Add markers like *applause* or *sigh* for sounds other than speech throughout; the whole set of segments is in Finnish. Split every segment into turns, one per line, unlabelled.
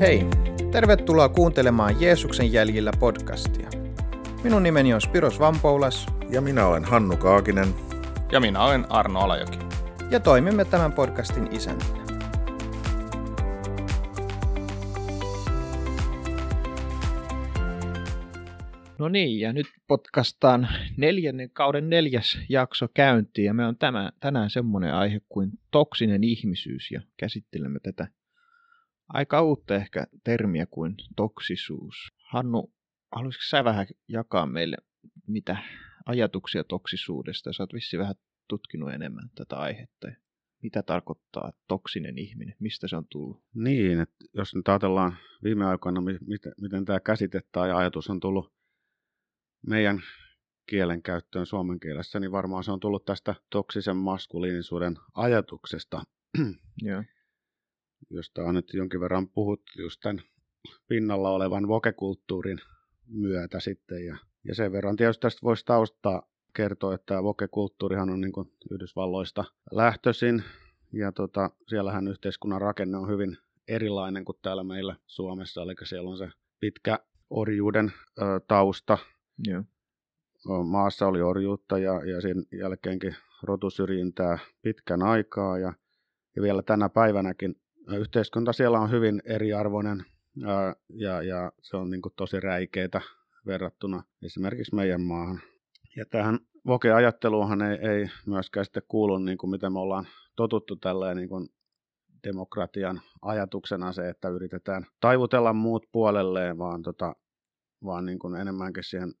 Hei, tervetuloa kuuntelemaan Jeesuksen jäljillä podcastia. Minun nimeni on Spiros Vampoulas.
Ja minä olen Hannu Kaakinen.
Ja minä olen Arno Alajoki.
Ja toimimme tämän podcastin isäntinä. No niin, ja nyt podcastaan neljännen kauden neljäs jakso käyntiin, ja me on tämä, tänään semmoinen aihe kuin toksinen ihmisyys, ja käsittelemme tätä aika uutta ehkä termiä kuin toksisuus. Hannu, haluaisitko sä vähän jakaa meille, mitä ajatuksia toksisuudesta? Sä oot vissi vähän tutkinut enemmän tätä aihetta. Mitä tarkoittaa toksinen ihminen? Mistä se on tullut?
Niin, että jos nyt ajatellaan viime aikoina, miten, miten tämä käsite tai ajatus on tullut meidän kielen käyttöön suomen kielessä, niin varmaan se on tullut tästä toksisen maskuliinisuuden ajatuksesta.
Joo.
Josta on nyt jonkin verran puhuttu just tämän pinnalla olevan vokekulttuurin myötä sitten. Ja, ja sen verran tietysti tästä voisi taustaa kertoa, että vokekulttuurihan on niin kuin Yhdysvalloista lähtöisin, ja tota, siellähän yhteiskunnan rakenne on hyvin erilainen kuin täällä meillä Suomessa, eli siellä on se pitkä orjuuden ö, tausta,
Joo.
maassa oli orjuutta ja, ja sen jälkeenkin rotusyrjintää pitkän aikaa ja, ja vielä tänä päivänäkin yhteiskunta siellä on hyvin eriarvoinen ja, ja se on niin tosi räikeitä verrattuna esimerkiksi meidän maahan. Ja tähän voke-ajatteluunhan ei, ei myöskään sitten kuulu, niin kuin miten me ollaan totuttu tälleen niin kuin demokratian ajatuksena se, että yritetään taivutella muut puolelleen, vaan tota, vaan niin kuin enemmänkin siihen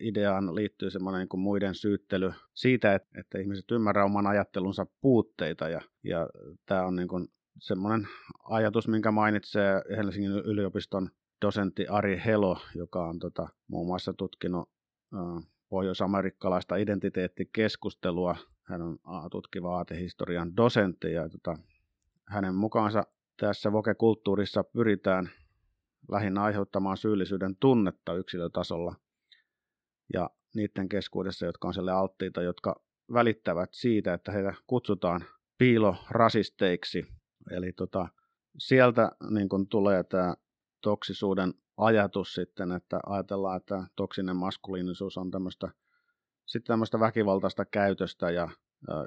ideaan liittyy semmoinen niin kuin muiden syyttely siitä, että, että ihmiset ymmärrä oman ajattelunsa puutteita. Ja, ja tämä on niin kuin semmoinen ajatus, minkä mainitsee Helsingin yliopiston dosentti Ari Helo, joka on tota, muun muassa tutkinut ö, pohjoisamerikkalaista identiteettikeskustelua. Hän on tutkiva aatehistorian dosentti ja tota, hänen mukaansa tässä voke-kulttuurissa pyritään lähinnä aiheuttamaan syyllisyyden tunnetta yksilötasolla ja niiden keskuudessa, jotka on sille alttiita, jotka välittävät siitä, että heitä kutsutaan piilorasisteiksi. Eli tota, sieltä niin kun tulee tämä toksisuuden ajatus sitten, että ajatellaan, että toksinen maskuliinisuus on tämmöistä, sitten tämmöistä väkivaltaista käytöstä ja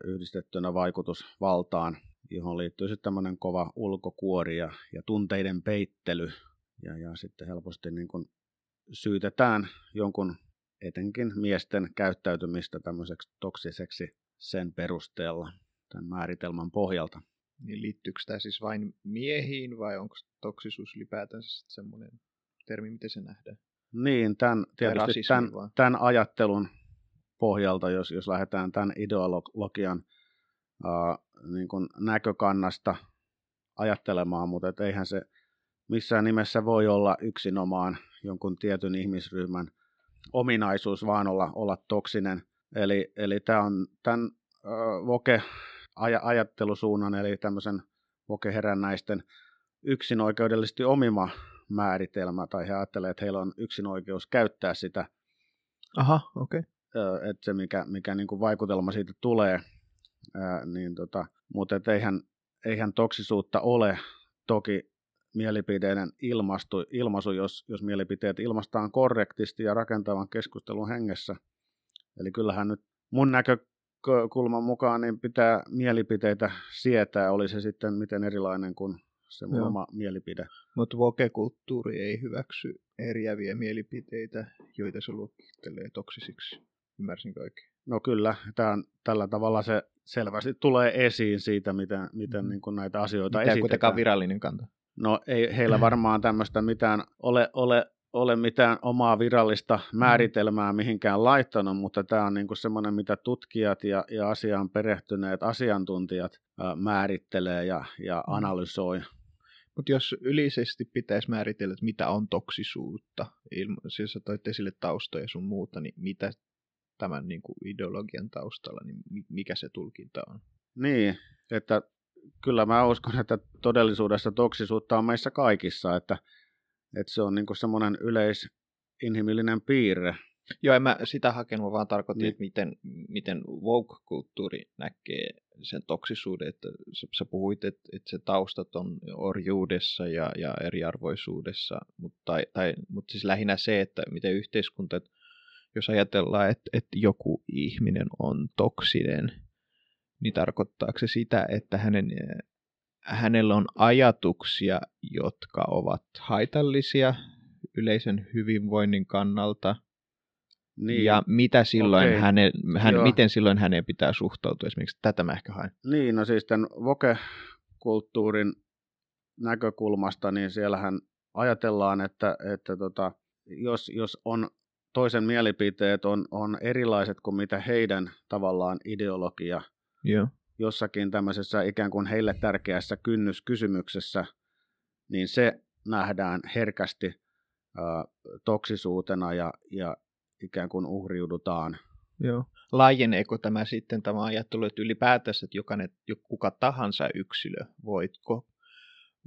yhdistettynä vaikutusvaltaan, johon liittyy sitten tämmöinen kova ulkokuori ja, ja tunteiden peittely, ja, ja sitten helposti niin kuin syytetään jonkun etenkin miesten käyttäytymistä tämmöiseksi toksiseksi sen perusteella, tämän määritelmän pohjalta.
Niin liittyykö tämä siis vain miehiin vai onko toksisuus ylipäätänsä semmoinen termi, miten se nähdään?
Niin, tämän, tietysti tämän, tämän ajattelun pohjalta, jos, jos lähdetään tämän ideologian ää, niin kuin näkökannasta ajattelemaan, mutta et eihän se missään nimessä voi olla yksinomaan jonkun tietyn ihmisryhmän ominaisuus, vaan olla, olla toksinen. Eli, eli tämä on tämän äh, voke-ajattelusuunnan, eli tämmöisen voke-herännäisten yksinoikeudellisesti omima määritelmä, tai he ajattelevat, että heillä on yksinoikeus käyttää sitä.
Aha, okei.
Okay. Että se, mikä, mikä niin kuin vaikutelma siitä tulee, ää, niin tota, mutta et eihän, eihän toksisuutta ole. Toki mielipideiden ilmastu, ilmaisu, jos, jos mielipiteet ilmastaan korrektisti ja rakentavan keskustelun hengessä. Eli kyllähän nyt mun näkökulman mukaan niin pitää mielipiteitä sietää, oli se sitten miten erilainen kuin se mun oma mielipide.
Mutta voke-kulttuuri ei hyväksy eriäviä mielipiteitä, joita se luokittelee toksisiksi. Ymmärsinkö oikein?
No kyllä, tämä on, tällä tavalla se selvästi tulee esiin siitä, miten, miten mm. niin kuin näitä asioita Mitä esitetään.
kuitenkaan virallinen kanta.
No ei heillä varmaan tämmöistä mitään ole, ole, ole mitään omaa virallista mm. määritelmää mihinkään laittanut, mutta tämä on niinku semmoinen, mitä tutkijat ja, ja asiaan perehtyneet asiantuntijat ää, määrittelee ja, ja mm. analysoi.
Mutta jos yleisesti pitäisi määritellä, että mitä on toksisuutta, ilma, siis sä toit esille taustoja ja sun muuta, niin mitä tämän niin kuin ideologian taustalla, niin mikä se tulkinta on?
Niin, että kyllä mä uskon, että todellisuudessa toksisuutta on meissä kaikissa, että, että se on niin semmoinen yleisinhimillinen piirre.
Joo, en mä sitä hakenut, vaan tarkoitin, niin. että miten, miten woke-kulttuuri näkee sen toksisuuden, että sä, sä puhuit, että, että se taustat on orjuudessa ja, ja eriarvoisuudessa, mutta, tai, tai, mutta siis lähinnä se, että miten yhteiskunta, että jos ajatellaan, että, että joku ihminen on toksinen, niin tarkoittaako se sitä, että hänen, hänellä on ajatuksia, jotka ovat haitallisia yleisen hyvinvoinnin kannalta – niin. Ja mitä silloin okay. hänen, hän, miten silloin hänen pitää suhtautua esimerkiksi, tätä mä ehkä haen.
Niin, no siis tämän voke-kulttuurin näkökulmasta, niin siellähän ajatellaan, että, että tota, jos, jos on toisen mielipiteet on, on erilaiset kuin mitä heidän tavallaan ideologia
Joo.
Jossakin tämmöisessä ikään kuin heille tärkeässä kynnyskysymyksessä, niin se nähdään herkästi äh, toksisuutena ja, ja ikään kuin uhriudutaan.
Joo. Laajeneeko tämä sitten tämä ajattelu, että ylipäätänsä, että jokainen, kuka tahansa yksilö voi,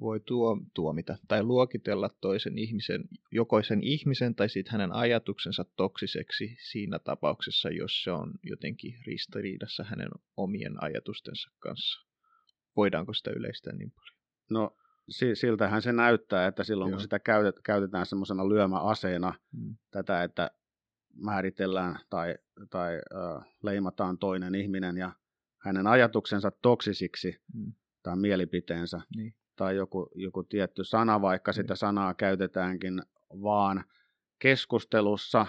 voi tuo, tuomita tai luokitella toisen ihmisen, jokoisen ihmisen tai sitten hänen ajatuksensa toksiseksi siinä tapauksessa, jos se on jotenkin ristiriidassa hänen omien ajatustensa kanssa. Voidaanko sitä yleistää niin paljon?
No siltähän se näyttää, että silloin Joo. kun sitä käytetään semmoisena lyömäaseena, hmm. tätä, että määritellään tai, tai äh, leimataan toinen ihminen ja hänen ajatuksensa toksisiksi mm. tai mielipiteensä niin. Tai joku, joku tietty sana, vaikka sitä sanaa käytetäänkin vaan keskustelussa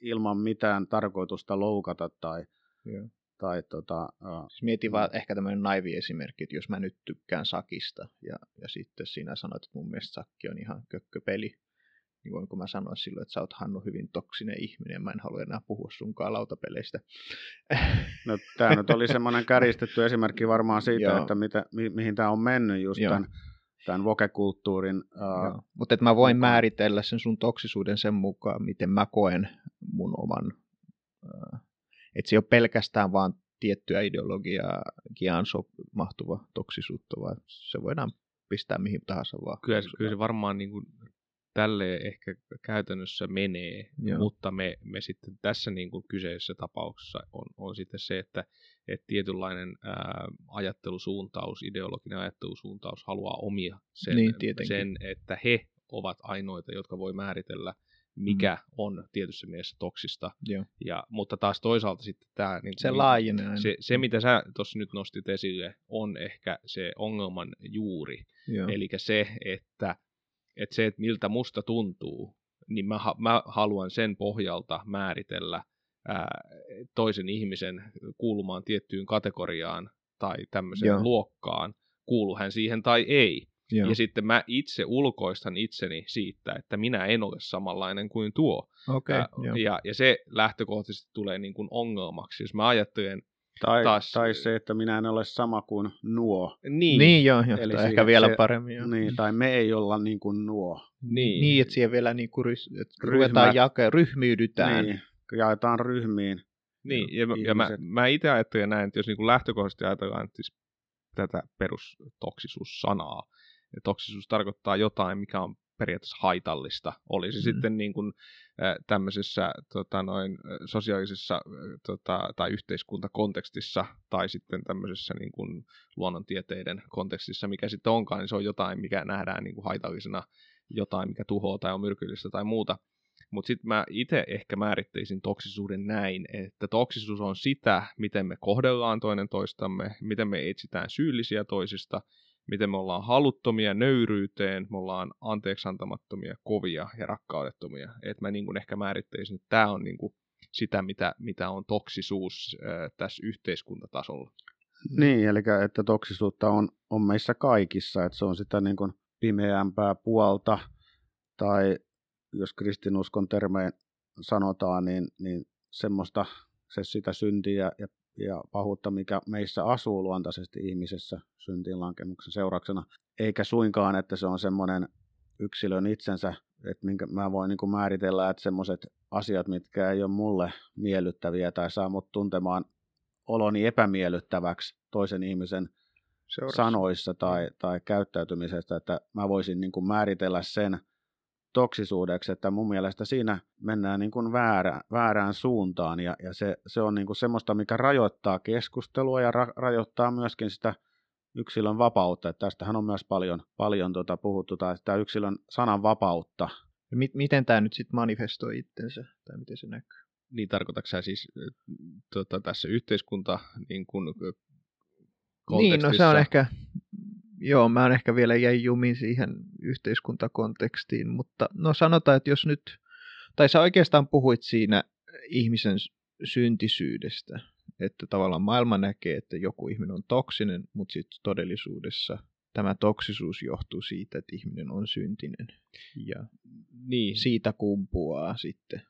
ilman mitään tarkoitusta loukata tai,
Joo.
tai tota,
äh, siis mietin vaan ehkä tämmöinen naivi esimerkki, että jos mä nyt tykkään sakista ja, ja sitten sinä sanoit, että mun mielestä sakki on ihan kökköpeli, niin voinko mä sanoa silloin, että sä oot Hannu hyvin toksinen ihminen ja mä en halua enää puhua sunkaan lautapeleistä. *laughs*
No tämä nyt oli semmoinen käristetty esimerkki varmaan siitä, että mitä, mi, mihin tämä on mennyt just Joo. tämän, tämän vokekulttuurin. Uh,
Mutta että mä voin mukaan. määritellä sen sun toksisuuden sen mukaan, miten mä koen mun oman, uh, että se ei ole pelkästään vaan tiettyä ideologiaa kiaan so, mahtuva toksisuutta, vaan se voidaan pistää mihin tahansa vaan.
Kyllä, kyllä se varmaan niin kuin tälle ehkä käytännössä menee, Joo. mutta me, me sitten tässä niin kuin kyseisessä tapauksessa on, on sitten se, että, että tietynlainen ää, ajattelusuuntaus, ideologinen ajattelusuuntaus haluaa omia sen,
niin,
sen, että he ovat ainoita, jotka voi määritellä, mikä mm. on tietyssä mielessä toksista.
Joo.
Ja, mutta taas toisaalta sitten tämä... Niin,
se niin,
Se, se, mitä sä tuossa nyt nostit esille, on ehkä se ongelman juuri. Eli se, että että se, että miltä musta tuntuu, niin mä, mä haluan sen pohjalta määritellä ää, toisen ihmisen kuulumaan tiettyyn kategoriaan tai tämmöiseen Joo. luokkaan, kuulu hän siihen tai ei. Joo. Ja sitten mä itse ulkoistan itseni siitä, että minä en ole samanlainen kuin tuo.
Okay, ää,
ja, ja se lähtökohtaisesti tulee niin kuin ongelmaksi. Jos mä ajattelen
tai, taas... tai se, että minä en ole sama kuin nuo.
Niin, niin joo, joo Eli ehkä vielä se, paremmin. Joo.
Niin, tai me ei olla niin kuin nuo.
Niin, niin että siellä vielä niin kuin rys, että ruvetaan jake, ryhmiydytään.
Niin, jaetaan ryhmiin.
Niin, ja, ja mä, mä itse ajattelen näin, että jos niin kuin lähtökohtaisesti ajatellaan että siis tätä perustoksisuus-sanaa, ja toksisuus tarkoittaa jotain, mikä on periaatteessa haitallista. Olisi mm. sitten niin kuin, äh, tämmöisessä tota, noin, sosiaalisessa äh, tota, tai yhteiskuntakontekstissa tai sitten tämmöisessä niin kuin, luonnontieteiden kontekstissa, mikä sitten onkaan, niin se on jotain, mikä nähdään niin kuin haitallisena, jotain, mikä tuhoaa tai on myrkyllistä tai muuta. Mutta sitten mä itse ehkä määrittäisin toksisuuden näin, että toksisuus on sitä, miten me kohdellaan toinen toistamme, miten me etsitään syyllisiä toisista, miten me ollaan haluttomia nöyryyteen, me ollaan anteeksantamattomia, kovia ja rakkaudettomia. Et mä niin kuin ehkä määrittäisin, että tämä on niin kuin sitä, mitä, mitä on toksisuus äh, tässä yhteiskuntatasolla.
Niin, eli että toksisuutta on, on meissä kaikissa, että se on sitä niin kuin pimeämpää puolta, tai jos kristinuskon termeen sanotaan, niin, niin semmoista se sitä syntiä ja ja pahuutta, mikä meissä asuu luontaisesti ihmisessä syntiin lankemuksen seurauksena, eikä suinkaan, että se on semmoinen yksilön itsensä, että minkä mä voin niin kuin määritellä, että semmoiset asiat, mitkä ei ole mulle miellyttäviä tai saa mut tuntemaan oloni epämiellyttäväksi toisen ihmisen Seurassa. sanoissa tai, tai käyttäytymisestä, että mä voisin niin kuin määritellä sen toksisuudeksi, että mun mielestä siinä mennään niin kuin väärä, väärään suuntaan ja, ja se, se on niin kuin semmoista, mikä rajoittaa keskustelua ja ra, rajoittaa myöskin sitä yksilön vapautta. Että tästähän on myös paljon, paljon tota puhuttu, tai sitä yksilön sanan vapautta.
Miten tämä nyt sitten manifestoi itsensä, tai miten se näkyy?
Niin tarkoitatko siis tota, tässä yhteiskunta niin kun,
Niin, no se on ehkä, joo, mä oon ehkä vielä jäi jumiin siihen yhteiskuntakontekstiin, mutta no sanotaan, että jos nyt, tai sä oikeastaan puhuit siinä ihmisen syntisyydestä, että tavallaan maailma näkee, että joku ihminen on toksinen, mutta sitten todellisuudessa tämä toksisuus johtuu siitä, että ihminen on syntinen. Ja niin. siitä kumpuaa sitten.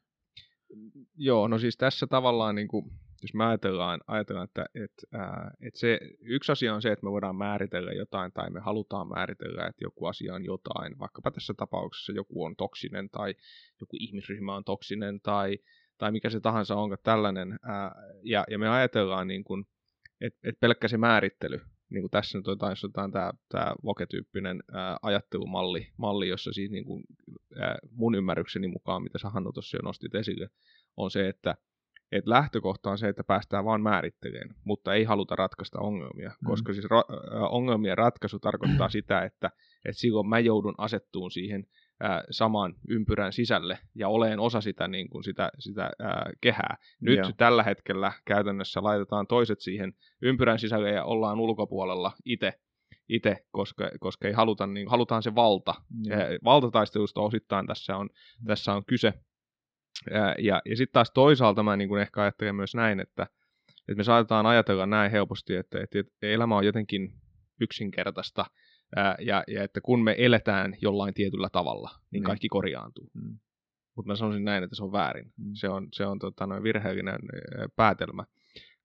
Joo, no siis tässä tavallaan niin kuin jos me ajatellaan, ajatellaan että, että, ää, että se, yksi asia on se, että me voidaan määritellä jotain tai me halutaan määritellä, että joku asia on jotain, vaikkapa tässä tapauksessa joku on toksinen tai joku ihmisryhmä on toksinen tai, tai mikä se tahansa onko tällainen, ää, ja, ja me ajatellaan, niin kuin, että, että pelkkä se määrittely, niin kuin tässä nyt otetaan, otetaan tämä, tämä Voke-tyyppinen ää, ajattelumalli, malli, jossa siis niin kuin, ää, mun ymmärrykseni mukaan, mitä sä Hannu tuossa jo nostit esille, on se, että että lähtökohta on se, että päästään vain määrittelemään, mutta ei haluta ratkaista ongelmia, mm. koska siis ra- ongelmien ratkaisu tarkoittaa *clears throat* sitä, että, että silloin mä joudun asettuun siihen ää, saman ympyrän sisälle ja olen osa sitä, niin kuin sitä, sitä ää, kehää. Nyt Joo. tällä hetkellä käytännössä laitetaan toiset siihen ympyrän sisälle ja ollaan ulkopuolella itse, itse, koska, koska ei haluta, niin, halutaan se valta. Ja. Valtataistelusta osittain tässä on, tässä on kyse, ja, ja, ja sitten taas toisaalta mä niin kuin ehkä ajattelen myös näin, että, että me saatetaan ajatella näin helposti, että, että elämä on jotenkin yksinkertaista, ää, ja, ja että kun me eletään jollain tietyllä tavalla, niin, niin. kaikki korjaantuu. Mm. Mutta mä sanoisin näin, että se on väärin. Mm. Se on, se on tota, noin virheellinen päätelmä,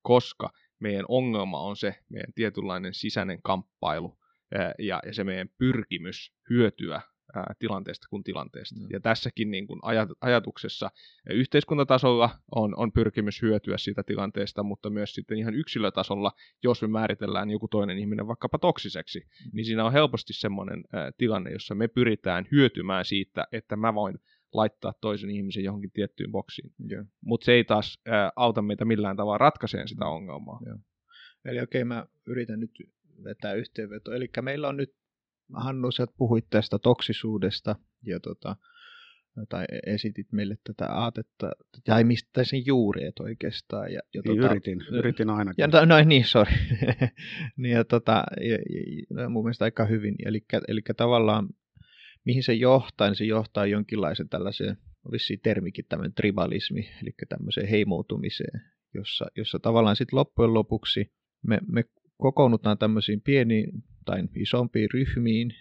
koska meidän ongelma on se meidän tietynlainen sisäinen kamppailu ää, ja, ja se meidän pyrkimys hyötyä ää, tilanteesta kuin tilanteesta. Mm. Ja tässäkin niin kuin ajat, ajatuksessa yhteiskuntatasolla on, on pyrkimys hyötyä siitä tilanteesta, mutta myös sitten ihan yksilötasolla, jos me määritellään joku toinen ihminen vaikkapa toksiseksi, mm. niin siinä on helposti semmoinen ää, tilanne, jossa me pyritään hyötymään siitä, että mä voin laittaa toisen ihmisen johonkin tiettyyn boksiin. Yeah. Mutta se ei taas ää, auta meitä millään tavalla ratkaiseen sitä ongelmaa. Yeah.
Eli okei, okay, mä yritän nyt vetää yhteenveto. Eli meillä on nyt Hannu, sä puhuit tästä toksisuudesta ja tota, tai esitit meille tätä aatetta, tai mistä sen juureet oikeastaan. Ja,
ja niin, tota, yritin, yritin ainakin.
Ja, no, niin, sorry. *laughs* niin, ja, tota, ja, ja, no, mun mielestä aika hyvin. Eli, eli tavallaan, mihin se johtaa, niin se johtaa jonkinlaisen tällaiseen, vissiin termikin tämmöinen tribalismi, eli tämmöiseen heimoutumiseen, jossa, jossa tavallaan sitten loppujen lopuksi me, me kokoonnutaan tämmöisiin pieniin tai isompiin ryhmiin,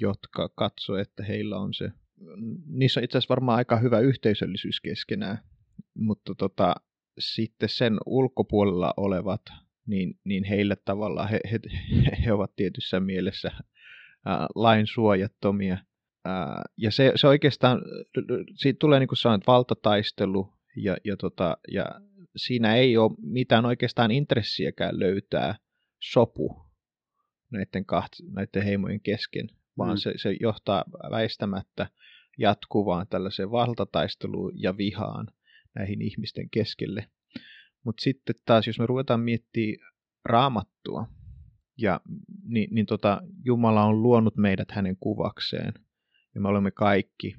jotka katsoo, että heillä on se, niissä on itse asiassa varmaan aika hyvä yhteisöllisyys keskenään, mutta tota, sitten sen ulkopuolella olevat, niin, niin heille tavallaan he, he, he ovat tietyssä mielessä ää. Ää, ja se, se oikeastaan, siitä tulee niin kuin sanoin, valtataistelu, ja, ja, tota, ja siinä ei ole mitään oikeastaan intressiäkään löytää sopu näiden, kaht, näiden heimojen kesken, vaan mm. se, se johtaa väistämättä jatkuvaan tällaiseen valtataisteluun ja vihaan näihin ihmisten keskelle. Mutta sitten taas, jos me ruvetaan miettimään raamattua, ja, niin, niin tota, Jumala on luonut meidät hänen kuvakseen, ja me olemme kaikki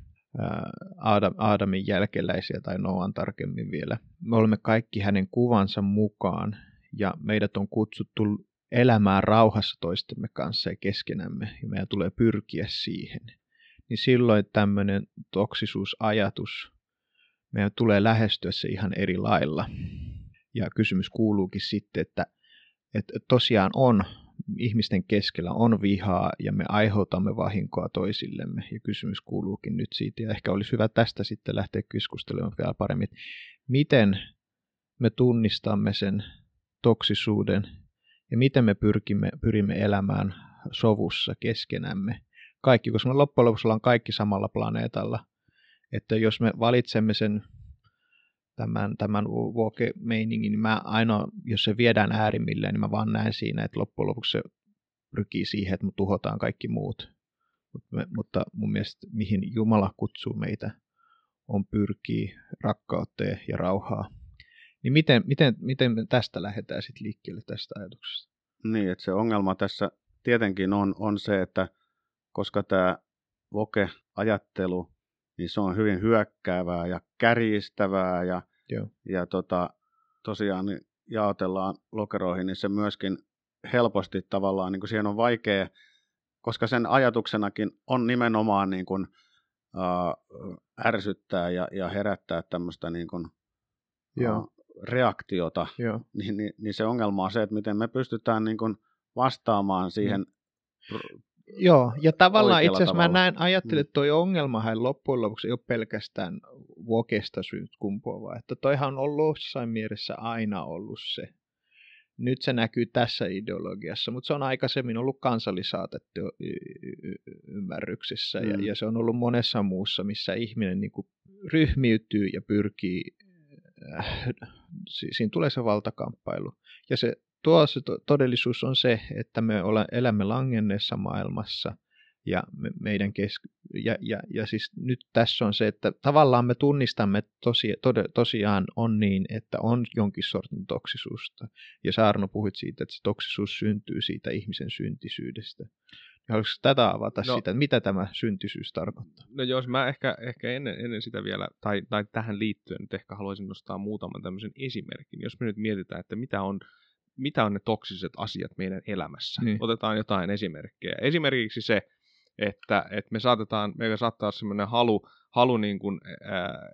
Aadam, Aadamin jälkeläisiä tai Noan tarkemmin vielä. Me olemme kaikki hänen kuvansa mukaan, ja meidät on kutsuttu elämään rauhassa toistemme kanssa ja keskenämme, ja meidän tulee pyrkiä siihen, niin silloin tämmöinen toksisuusajatus, meidän tulee lähestyä se ihan eri lailla. Ja kysymys kuuluukin sitten, että, että tosiaan on, ihmisten keskellä on vihaa ja me aiheutamme vahinkoa toisillemme. Ja kysymys kuuluukin nyt siitä, ja ehkä olisi hyvä tästä sitten lähteä keskustelemaan vielä paremmin, että miten me tunnistamme sen toksisuuden ja miten me pyrkimme, pyrimme elämään sovussa keskenämme. Kaikki, koska me loppujen lopuksi ollaan kaikki samalla planeetalla. Että jos me valitsemme sen tämän, tämän woke-meiningin, niin mä ainoa, jos se viedään äärimmilleen, niin mä vaan näen siinä, että loppujen lopuksi se pyrkii siihen, että me tuhotaan kaikki muut. mutta, mutta mun mielestä mihin Jumala kutsuu meitä on pyrkii rakkauteen ja rauhaa. Niin miten, miten, miten me tästä lähdetään sitten liikkeelle tästä ajatuksesta?
Niin, että se ongelma tässä tietenkin on, on se, että koska tämä voke-ajattelu, niin se on hyvin hyökkäävää ja kärjistävää ja,
Joo.
ja tota, tosiaan niin jaotellaan lokeroihin, niin se myöskin helposti tavallaan, niin kuin siihen on vaikea, koska sen ajatuksenakin on nimenomaan niin kuin, äh, ärsyttää ja, ja herättää tämmöistä niin kuin, Joo. Reaktiota,
Joo.
Niin, niin, niin se ongelma on se, että miten me pystytään niin kuin vastaamaan siihen
mm. Joo, ja tavallaan itse asiassa mä näin, ajattelin, mm. että toi ongelmahan loppujen lopuksi ei ole pelkästään vokesta syyt kumpuava, että toihan on ollut jossain mielessä aina ollut se. Nyt se näkyy tässä ideologiassa, mutta se on aikaisemmin ollut kansallisaatettu ymmärryksessä mm. ja, ja se on ollut monessa muussa, missä ihminen niin kuin ryhmiytyy ja pyrkii, siinä tulee se valtakamppailu. Ja se tuo se todellisuus on se, että me ole, elämme langenneessa maailmassa ja me, meidän kesk... ja, ja, ja siis nyt tässä on se, että tavallaan me tunnistamme tosi, tode, tosiaan on niin, että on jonkin sortin toksisuusta. Ja Saarno puhuit siitä, että se toksisuus syntyy siitä ihmisen syntisyydestä. Haluaisitko tätä avata no, sitä, mitä tämä syntisyys tarkoittaa?
No jos mä ehkä, ehkä ennen, ennen sitä vielä, tai, tai tähän liittyen nyt ehkä haluaisin nostaa muutaman tämmöisen esimerkin. Jos me nyt mietitään, että mitä on mitä on ne toksiset asiat meidän elämässä. Niin. Otetaan jotain esimerkkejä. Esimerkiksi se, että, että me saatetaan, meillä saattaa olla sellainen halu, halu niin kuin, ää,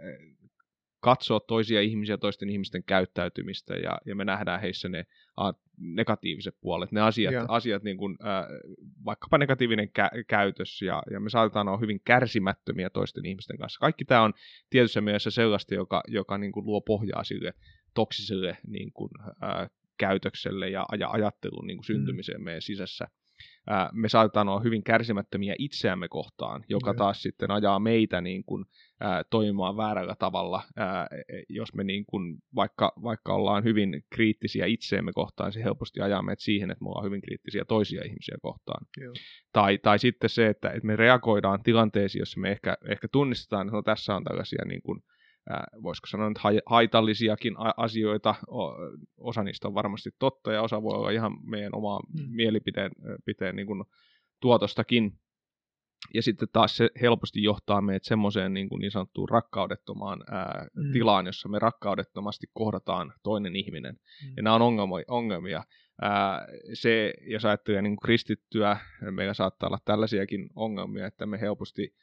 katsoa toisia ihmisiä, toisten ihmisten käyttäytymistä ja, ja me nähdään heissä ne a, negatiiviset puolet, ne asiat, asiat niin kuin, ää, vaikkapa negatiivinen kä- käytös ja, ja me saatetaan olla hyvin kärsimättömiä toisten ihmisten kanssa. Kaikki tämä on tietyssä mielessä sellaista, joka, joka niin kuin luo pohjaa sille toksiselle niin kuin, ää, käytökselle ja, ja ajattelun niin kuin syntymiseen mm. meidän sisässä. Ää, me saatetaan olla hyvin kärsimättömiä itseämme kohtaan, joka yeah. taas sitten ajaa meitä niin kuin, ää, toimimaan väärällä tavalla. Ää, e, jos me niin kuin, vaikka, vaikka ollaan hyvin kriittisiä itseemme kohtaan, se helposti ajaa meitä siihen, että me ollaan hyvin kriittisiä toisia ihmisiä kohtaan. Tai, tai sitten se, että, että me reagoidaan tilanteisiin, jossa me ehkä, ehkä tunnistetaan, että no, tässä on tällaisia niin kuin, voisiko sanoa nyt haitallisiakin asioita. Osa niistä on varmasti totta ja osa voi olla ihan meidän oma mm. mielipiteen piteen, niin kuin tuotostakin. Ja sitten taas se helposti johtaa meidät semmoiseen niin, kuin niin sanottuun rakkaudettomaan ää, mm. tilaan, jossa me rakkaudettomasti kohdataan toinen ihminen. Mm. Ja nämä on ongelmia. ongelmia. Ää, se, jos ajattelee niin kuin kristittyä, meillä saattaa olla tällaisiakin ongelmia, että me helposti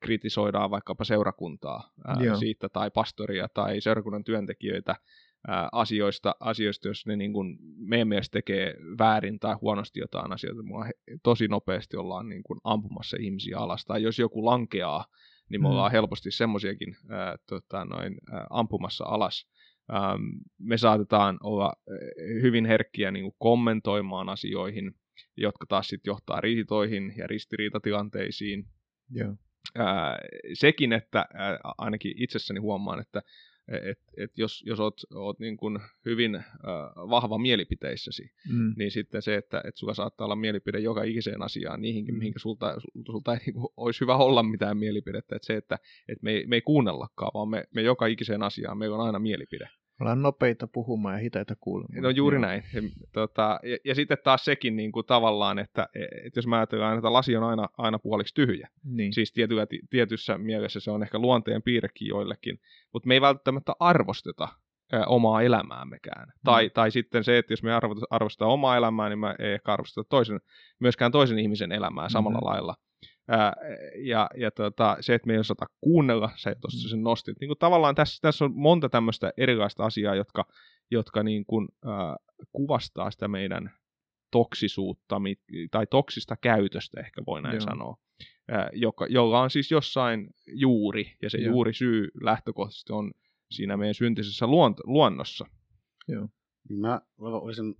kritisoidaan vaikkapa seurakuntaa ää, siitä tai pastoria tai seurakunnan työntekijöitä ää, asioista, asioista, jos ne niin kuin meidän mielestä tekee väärin tai huonosti jotain asioita. Mua tosi nopeasti ollaan niin kuin ampumassa ihmisiä alas. Tai jos joku lankeaa, niin me mm. ollaan helposti semmoisiakin tota, noin, ää, ampumassa alas. Ähm, me saatetaan olla hyvin herkkiä niin kuin kommentoimaan asioihin, jotka taas sitten johtaa riitoihin ja ristiriitatilanteisiin.
Joo.
Ää, sekin, että ää, ainakin itsessäni huomaan, että et, et jos, jos oot, oot niin kuin hyvin äh, vahva mielipiteissäsi, mm. niin sitten se, että et sulla saattaa olla mielipide joka ikiseen asiaan, niihinkin, mm. mihinkä sulta, sulta ei niin kuin, olisi hyvä olla mitään mielipidettä, että se, että et me, ei, me ei kuunnellakaan, vaan me, me joka ikiseen asiaan, meillä on aina mielipide.
Ollaan nopeita puhumaan ja hitaita kuulemaan.
No juuri Joo. näin. Ja, tota, ja, ja sitten taas sekin niin kuin tavallaan, että, että jos mä ajatellaan, että lasi on aina, aina puoliksi tyhjä.
Niin.
Siis tietyllä, tietyssä mielessä se on ehkä luonteen piirrekin joillekin, mutta me ei välttämättä arvosteta ä, omaa elämäämmekään. Mm. Tai, tai sitten se, että jos me arvostetaan omaa elämää, niin me ei ehkä arvosteta toisen, myöskään toisen ihmisen elämää samalla mm-hmm. lailla. Ää, ja ja tota, se, että me ei osata kuunnella, se tuossa sen nostit. Niin kuin tavallaan tässä, tässä on monta tämmöistä erilaista asiaa, jotka, jotka niin kuin, ää, kuvastaa sitä meidän toksisuutta tai toksista käytöstä, ehkä voi näin Joo. sanoa, ää, joka, jolla on siis jossain juuri, ja se Joo. juuri syy lähtökohtaisesti on siinä meidän syntisessä luont- luonnossa.
Joo.
Niin mä voisin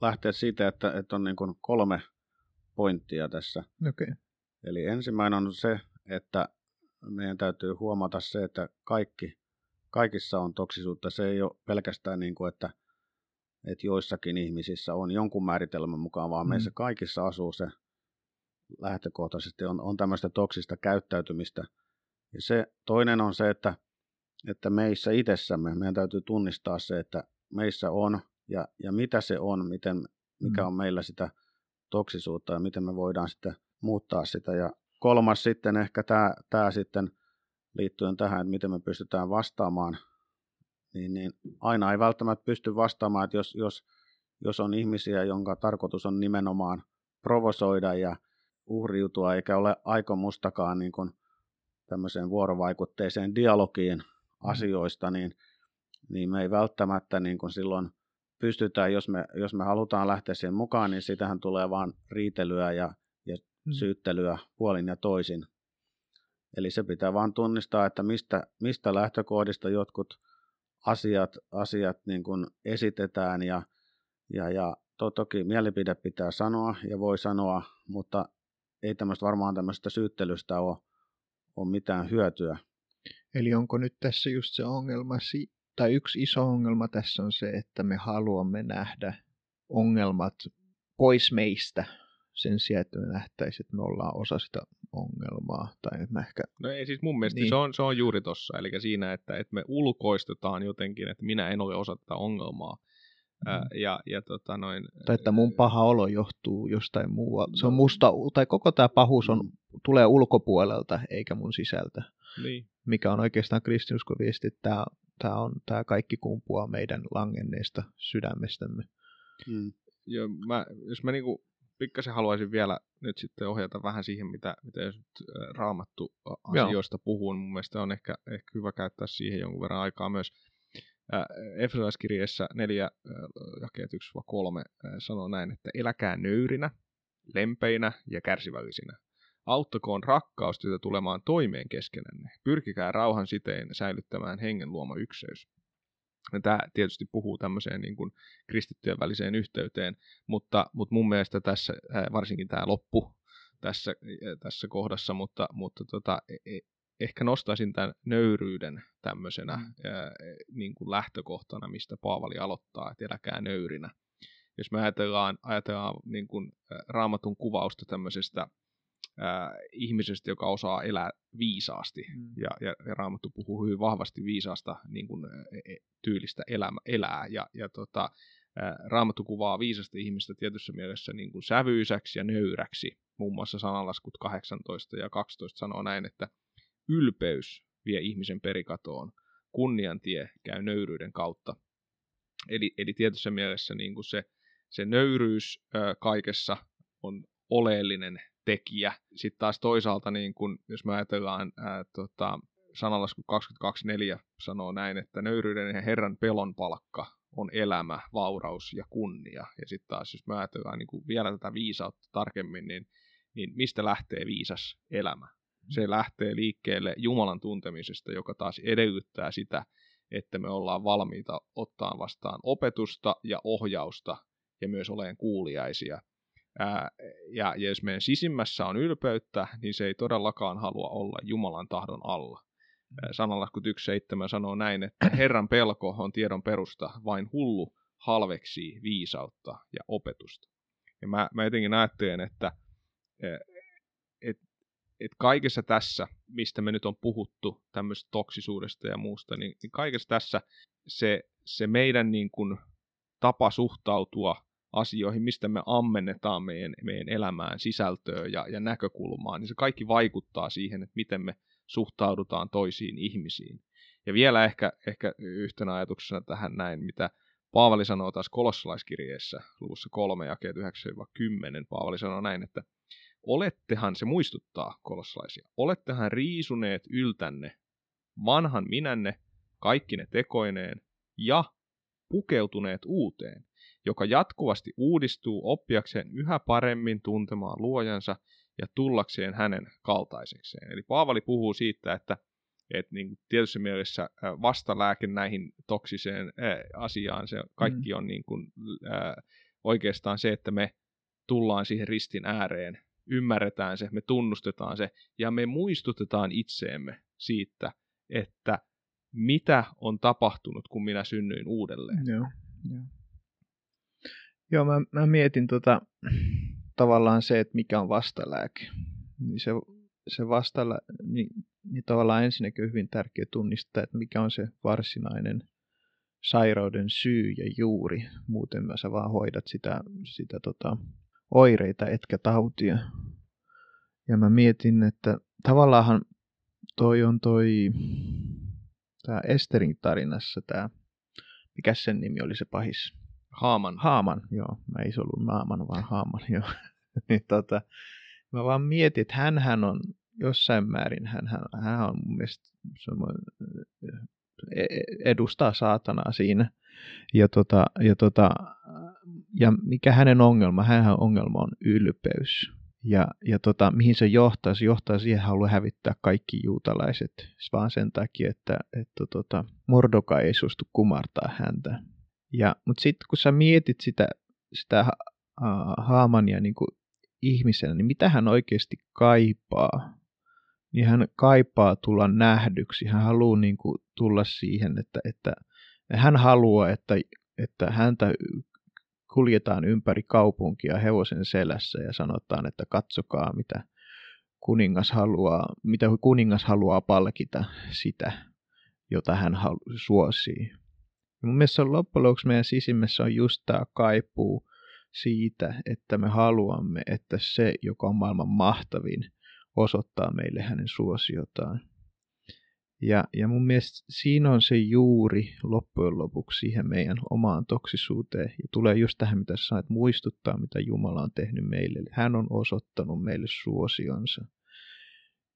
lähteä siitä, että, että on niin kuin kolme pointtia tässä.
Okay.
Eli ensimmäinen on se, että meidän täytyy huomata se, että kaikki, kaikissa on toksisuutta. Se ei ole pelkästään niin kuin, että, että joissakin ihmisissä on jonkun määritelmän mukaan, vaan mm. meissä kaikissa asuu se lähtökohtaisesti on, on tämmöistä toksista käyttäytymistä. Ja se toinen on se, että, että meissä itsessämme, meidän täytyy tunnistaa se, että meissä on ja, ja mitä se on, miten, mikä mm. on meillä sitä toksisuutta ja miten me voidaan sitten muuttaa sitä. Ja kolmas sitten ehkä tämä, tämä sitten liittyen tähän, että miten me pystytään vastaamaan, niin, niin aina ei välttämättä pysty vastaamaan, että jos, jos, jos on ihmisiä, jonka tarkoitus on nimenomaan provosoida ja uhriutua, eikä ole aikomustakaan niin kuin tämmöiseen vuorovaikutteiseen dialogiin mm. asioista, niin, niin me ei välttämättä niin kuin silloin pystytään, jos me, jos me halutaan lähteä siihen mukaan, niin sitähän tulee vain riitelyä ja mm. syyttelyä puolin ja toisin. Eli se pitää vain tunnistaa, että mistä, mistä lähtökohdista jotkut asiat, asiat niin kuin esitetään ja, ja, ja to, toki mielipide pitää sanoa ja voi sanoa, mutta ei tämmöistä varmaan tämmöistä syyttelystä ole, ole mitään hyötyä.
Eli onko nyt tässä just se ongelma, tai yksi iso ongelma tässä on se, että me haluamme nähdä ongelmat pois meistä sen sijaan, että me nähtäisiin, että me ollaan osa sitä ongelmaa. Tai mä ehkä...
No ei siis mun mielestä niin. se, on, se on juuri tossa, eli siinä, että, että me ulkoistetaan jotenkin, että minä en ole osa tätä ongelmaa. Mm. Ja, ja tota noin,
tai että mun paha olo johtuu jostain muualta. Se on no. musta, tai koko tämä pahuus on, mm. tulee ulkopuolelta eikä mun sisältä.
Niin.
Mikä on oikeastaan kristinuskon viesti, että tämä, tämä, on, tämä kaikki kumpuaa meidän langenneesta sydämestämme.
Mm. Ja mä, jos mä niinku pikkasen haluaisin vielä nyt sitten ohjata vähän siihen, mitä, mitä jos nyt raamattu asioista Joo. puhun. Mun mielestä on ehkä, ehkä hyvä käyttää siihen jonkun verran aikaa myös. Efesolaiskirjeessä 4 jakeet 1-3 sanoo näin, että eläkää nöyrinä, lempeinä ja kärsivällisinä. Auttakoon rakkaustyötä tulemaan toimeen keskenänne. Pyrkikää rauhan siteen säilyttämään hengen luoma ykseys. Ja tämä tietysti puhuu tämmöiseen niin kuin kristittyjen väliseen yhteyteen, mutta, mutta mun mielestä tässä, varsinkin tämä loppu tässä, tässä kohdassa, mutta, mutta tota, e, e, ehkä nostaisin tämän nöyryyden tämmöisenä mm. ää, niin kuin lähtökohtana, mistä Paavali aloittaa, että eläkää nöyrinä. Jos me ajatellaan, ajatellaan niin kuin, raamatun kuvausta tämmöisestä ää, ihmisestä, joka osaa elää viisaasti. Mm. Ja, ja, ja Raamattu puhuu hyvin vahvasti viisaasta niin kuin, e, e, tyylistä elämä, elää. Ja, ja tota, ää, Raamattu kuvaa viisasta ihmistä tietyssä mielessä niin kuin sävyisäksi ja nöyräksi. Muun muassa sanalaskut 18 ja 12 sanoo näin, että ylpeys vie ihmisen perikatoon, kunnian tie käy nöyryyden kautta. Eli, eli tietyssä mielessä niin kuin se, se nöyryys ää, kaikessa on oleellinen tekijä. Sitten taas toisaalta, niin kun, jos me ajatellaan ää, tota, sanalasku 22.4 sanoo näin, että nöyryyden ja Herran pelon palkka on elämä, vauraus ja kunnia. Ja sitten taas, jos me ajatellaan niin vielä tätä viisautta tarkemmin, niin, niin mistä lähtee viisas elämä? Se lähtee liikkeelle Jumalan tuntemisesta, joka taas edellyttää sitä, että me ollaan valmiita ottaa vastaan opetusta ja ohjausta ja myös oleen kuuliaisia Ää, ja, ja jos meidän sisimmässä on ylpeyttä, niin se ei todellakaan halua olla Jumalan tahdon alla. Mm. Sananlaskut 1.7 sanoo näin, että *clears throat* Herran pelko on tiedon perusta, vain hullu halveksii viisautta ja opetusta. Ja mä, mä jotenkin ajattelen, että et, et kaikessa tässä, mistä me nyt on puhuttu, tämmöisestä toksisuudesta ja muusta, niin, niin kaikessa tässä se, se meidän niin kuin, tapa suhtautua asioihin, mistä me ammennetaan meidän, meidän elämään sisältöä ja, ja näkökulmaa, niin se kaikki vaikuttaa siihen, että miten me suhtaudutaan toisiin ihmisiin. Ja vielä ehkä, ehkä yhtenä ajatuksena tähän näin, mitä Paavali sanoo taas kolossalaiskirjeessä, luvussa 3 jakeet 9-10, Paavali sanoo näin, että olettehan, se muistuttaa kolossalaisia, olettehan riisuneet yltänne vanhan minänne, kaikki ne tekoineen, ja pukeutuneet uuteen, joka jatkuvasti uudistuu oppiakseen yhä paremmin tuntemaan luojansa ja tullakseen hänen kaltaisekseen. Eli Paavali puhuu siitä, että, että niin tietyssä mielessä vastalääke näihin toksiseen asiaan, se kaikki mm. on niin kuin, ää, oikeastaan se, että me tullaan siihen ristin ääreen, ymmärretään se, me tunnustetaan se ja me muistutetaan itseemme siitä, että mitä on tapahtunut, kun minä synnyin uudelleen.
Joo, joo. Joo, mä, mä mietin tota, *clears throat* tavallaan se, että mikä on vastalääke. Niin se, se vastalä, niin, niin tavallaan ensinnäkin on hyvin tärkeä tunnistaa, että mikä on se varsinainen sairauden syy ja juuri. Muuten sä vaan hoidat sitä, sitä tota, oireita etkä tautia. Ja mä mietin, että tavallaan toi on toi, tämä Esterin tarinassa tämä, mikä sen nimi oli se pahis?
Haaman.
Haaman, joo. Mä ei se ollut Naaman, vaan Haaman, joo. *laughs* niin tota, mä vaan mietin, että hän on jossain määrin, hän, hän on mun mielestä e, e, edustaa saatanaa siinä. Ja, tota, ja, tota, ja mikä hänen ongelma? Hänen ongelma on ylpeys. Ja, ja tota, mihin se johtaa? Se johtaa siihen, että haluaa hävittää kaikki juutalaiset, vaan sen takia, että, että tota, Mordoka ei suostu kumartaa häntä. Ja, mutta sitten kun sä mietit sitä, sitä uh, Haamania niin kuin ihmisenä, niin mitä hän oikeasti kaipaa? Niin hän kaipaa tulla nähdyksi. Hän haluaa niin kuin, tulla siihen, että, että hän haluaa, että, että häntä kuljetaan ympäri kaupunkia hevosen selässä ja sanotaan, että katsokaa mitä kuningas haluaa, mitä kuningas haluaa palkita sitä, jota hän halu, suosii. Ja mun mielestä on loppujen lopuksi meidän sisimmässä on just tämä kaipuu siitä, että me haluamme, että se, joka on maailman mahtavin, osoittaa meille hänen suosiotaan. Ja, ja mun mielestä siinä on se juuri loppujen lopuksi siihen meidän omaan toksisuuteen. Ja tulee just tähän, mitä sä sanoit, muistuttaa, mitä Jumala on tehnyt meille. Hän on osoittanut meille suosionsa,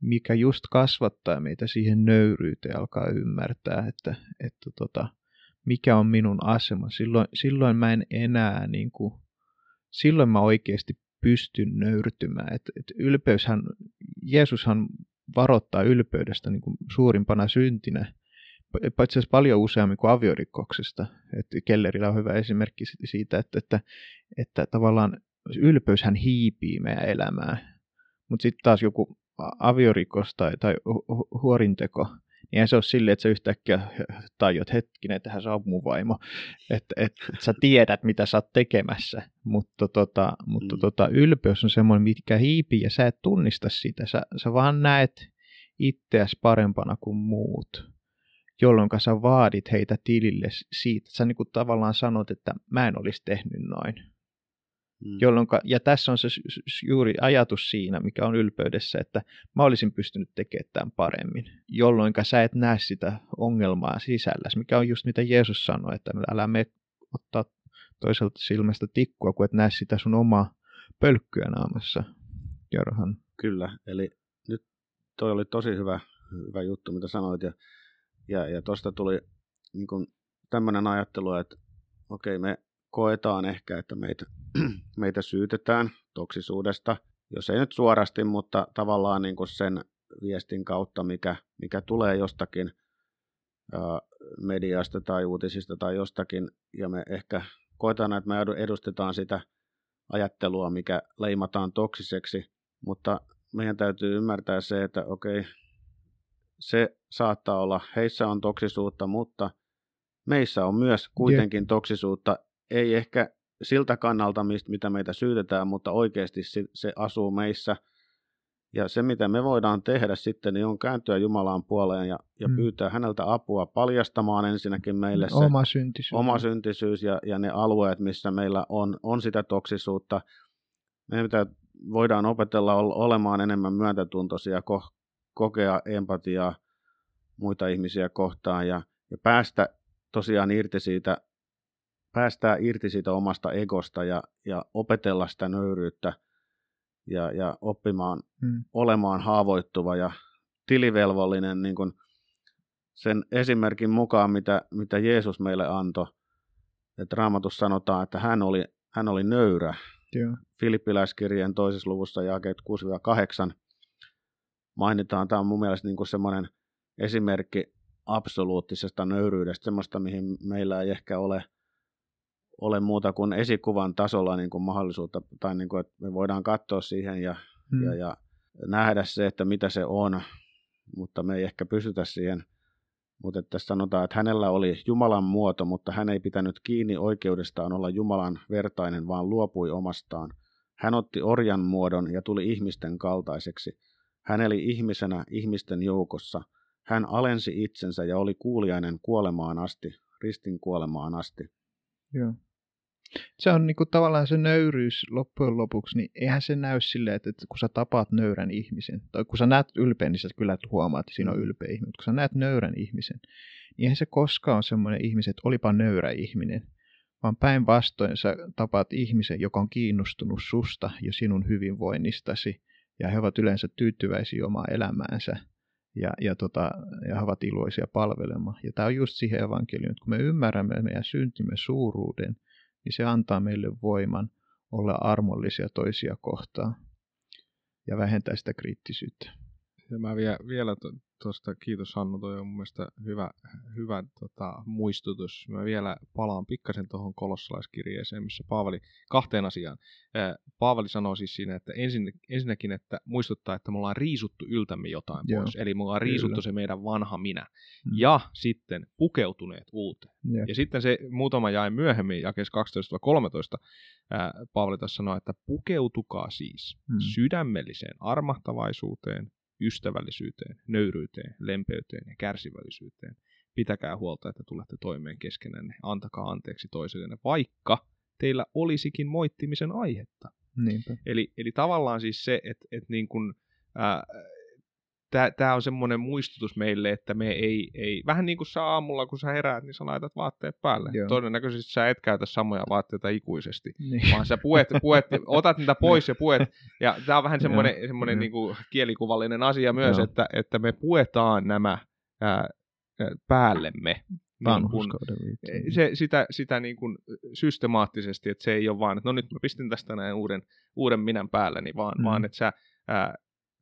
mikä just kasvattaa meitä siihen nöyryyteen, alkaa ymmärtää, että, että tota, mikä on minun asema. Silloin, silloin mä en enää, niin kuin, silloin mä oikeasti pystyn nöyrtymään. Et, et ylpeyshän, Jeesushan varoittaa ylpeydestä niin kuin suurimpana syntinä, paitsi asiassa paljon useammin kuin aviorikoksesta. Että Kellerillä on hyvä esimerkki siitä, että, että, että tavallaan ylpeyshän hiipii meidän elämää. Mutta sitten taas joku aviorikos tai, tai huorinteko, niin se ole silleen, että sä yhtäkkiä tajut hetkinen, että hän on mun vaimo. Että et, et sä tiedät, mitä sä oot tekemässä. Mutta, tota, mutta mm. tota, ylpeys on semmoinen, mikä hiipii ja sä et tunnista sitä. Sä, sä vaan näet itseäsi parempana kuin muut jolloin sä vaadit heitä tilille siitä. Sä niin kuin tavallaan sanot, että mä en olisi tehnyt noin. Mm. Jolloin, ja tässä on se juuri ajatus siinä, mikä on ylpeydessä, että mä olisin pystynyt tekemään tämän paremmin, jolloin sä et näe sitä ongelmaa sisälläsi, mikä on just mitä Jeesus sanoi, että älä me ottaa toiselta silmästä tikkua, kun et näe sitä sun omaa pölkkyä naamassa, Jorhan.
Kyllä, eli nyt toi oli tosi hyvä, hyvä juttu, mitä sanoit, ja, ja, ja tuosta tuli niin tämmöinen ajattelu, että okei, me koetaan ehkä, että meitä, *clears throat* meitä syytetään toksisuudesta, jos ei nyt suorasti, mutta tavallaan niin kuin sen viestin kautta, mikä, mikä tulee jostakin mediasta tai uutisista tai jostakin, ja me ehkä koetaan, että me edustetaan sitä ajattelua, mikä leimataan toksiseksi, mutta meidän täytyy ymmärtää se, että okei, se saattaa olla, heissä on toksisuutta, mutta meissä on myös kuitenkin yeah. toksisuutta, ei ehkä siltä kannalta, mitä meitä syytetään, mutta oikeasti se asuu meissä. Ja se, mitä me voidaan tehdä sitten, niin on kääntyä Jumalaan puoleen ja, ja mm. pyytää häneltä apua paljastamaan ensinnäkin meille se
oma syntisyys,
oma syntisyys ja, ja ne alueet, missä meillä on, on sitä toksisuutta. Me pitää, voidaan opetella olemaan enemmän myöntätuntoisia, ko, kokea empatiaa muita ihmisiä kohtaan ja, ja päästä tosiaan irti siitä päästää irti siitä omasta egosta ja, ja opetella sitä nöyryyttä ja, ja oppimaan hmm. olemaan haavoittuva ja tilivelvollinen niin kuin sen esimerkin mukaan, mitä, mitä Jeesus meille antoi. Että Raamatus sanotaan, että hän oli, hän oli nöyrä. Yeah. Filippiläiskirjeen toisessa luvussa jakeet 6-8 mainitaan. Tämä on mun mielestä niin kuin semmoinen esimerkki absoluuttisesta nöyryydestä, semmoista, mihin meillä ei ehkä ole – ole muuta kuin esikuvan tasolla niin kuin mahdollisuutta, tai niin kuin, että me voidaan katsoa siihen ja, hmm. ja, ja nähdä se, että mitä se on, mutta me ei ehkä pystytä siihen. Mutta tässä sanotaan, että hänellä oli Jumalan muoto, mutta hän ei pitänyt kiinni oikeudestaan olla Jumalan vertainen, vaan luopui omastaan. Hän otti orjan muodon ja tuli ihmisten kaltaiseksi. Hän eli ihmisenä ihmisten joukossa. Hän alensi itsensä ja oli kuuliainen kuolemaan asti, ristin kuolemaan asti.
Joo. Se on niinku tavallaan se nöyryys loppujen lopuksi, niin eihän se näy silleen, että, että kun sä tapaat nöyrän ihmisen, tai kun sä näet ylpeän, niin sä kyllä huomaat, että siinä on mm. ylpeä ihminen, mutta kun sä näet nöyrän ihmisen, niin eihän se koskaan ole semmoinen ihminen, että olipa nöyrä ihminen, vaan päinvastoin sä tapaat ihmisen, joka on kiinnostunut susta ja sinun hyvinvoinnistasi, ja he ovat yleensä tyytyväisiä omaan elämäänsä, ja, ja, tota, ja he ovat iloisia palvelemaan. Ja tämä on just siihen evankeliumiin, että kun me ymmärrämme meidän syntimme suuruuden, niin se antaa meille voiman olla armollisia toisia kohtaan ja vähentää sitä kriittisyyttä.
Ja mä vielä, vielä tuosta, kiitos Hannu, toi on mun mielestä hyvä, hyvä tota, muistutus. Mä vielä palaan pikkasen tuohon kolossalaiskirjeeseen, missä Paavali, kahteen asiaan. Paavali sanoo siis siinä, että ensin, ensinnäkin, että muistuttaa, että me ollaan riisuttu yltämme jotain Joo. pois. Eli me ollaan riisuttu Kyllä. se meidän vanha minä. Mm. Ja sitten pukeutuneet uuteen. Jep. Ja sitten se muutama jäi myöhemmin, jakes 12-13, Paavali tässä sanoo, että pukeutukaa siis mm. sydämelliseen armahtavaisuuteen, ystävällisyyteen, nöyryyteen, lempeyteen ja kärsivällisyyteen. Pitäkää huolta, että tulette toimeen keskenänne. Antakaa anteeksi toisellenne, vaikka teillä olisikin moittimisen aihetta.
Niinpä.
Eli, eli tavallaan siis se, että, että niin kuin, ää, tämä on semmoinen muistutus meille, että me ei, ei, vähän niin kuin sä aamulla, kun sä heräät, niin sä laitat vaatteet päälle. Joo. Todennäköisesti sä et käytä samoja vaatteita ikuisesti, niin. vaan sä puet, puet, *laughs* otat niitä pois ja puet. Ja tämä on vähän semmoinen, semmoinen niin kuin kielikuvallinen asia myös, että, että me puetaan nämä ää, päällemme. Niin kun, se, sitä, sitä niin kuin systemaattisesti, että se ei ole vaan, että no nyt mä pistin tästä näin uuden, uuden minän päälleni, vaan, mm. vaan että sä ää,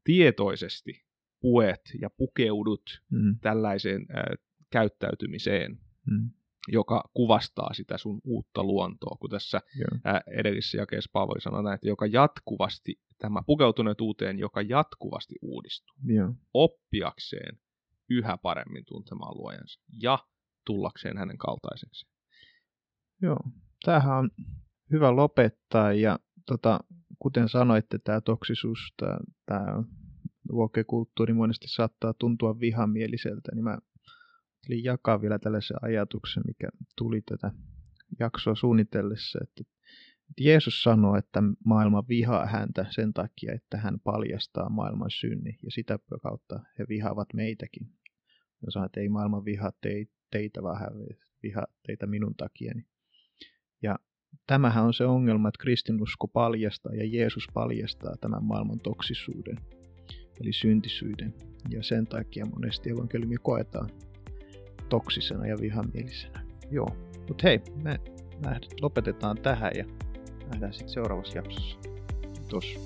tietoisesti puet ja pukeudut mm. tällaiseen äh, käyttäytymiseen, mm. joka kuvastaa sitä sun uutta luontoa, kun tässä äh, edellisessä jakeessa Paavali sanoi näin, että joka jatkuvasti, tämä pukeutuneet uuteen, joka jatkuvasti uudistuu,
Joo.
oppiakseen yhä paremmin tuntemaan luojansa ja tullakseen hänen kaltaiseksi.
Joo, tämähän on hyvä lopettaa ja tota, kuten sanoitte, tämä toksisuus, tämä, tämä woke-kulttuuri monesti saattaa tuntua vihamieliseltä, niin mä eli jakaa vielä tällaisen ajatuksen, mikä tuli tätä jaksoa suunnitellessa, että Jeesus sanoo, että maailma vihaa häntä sen takia, että hän paljastaa maailman synni, ja sitä kautta he vihaavat meitäkin. Ja sanoo, että ei maailma vihaa teitä, vaan hän vihaa teitä minun takiani. Ja tämähän on se ongelma, että kristinusko paljastaa ja Jeesus paljastaa tämän maailman toksisuuden eli syntisyyden. Ja sen takia monesti evankeliumi koetaan toksisena ja vihamielisenä. Joo, mutta hei, me lopetetaan tähän ja nähdään sitten seuraavassa jaksossa. Kiitos.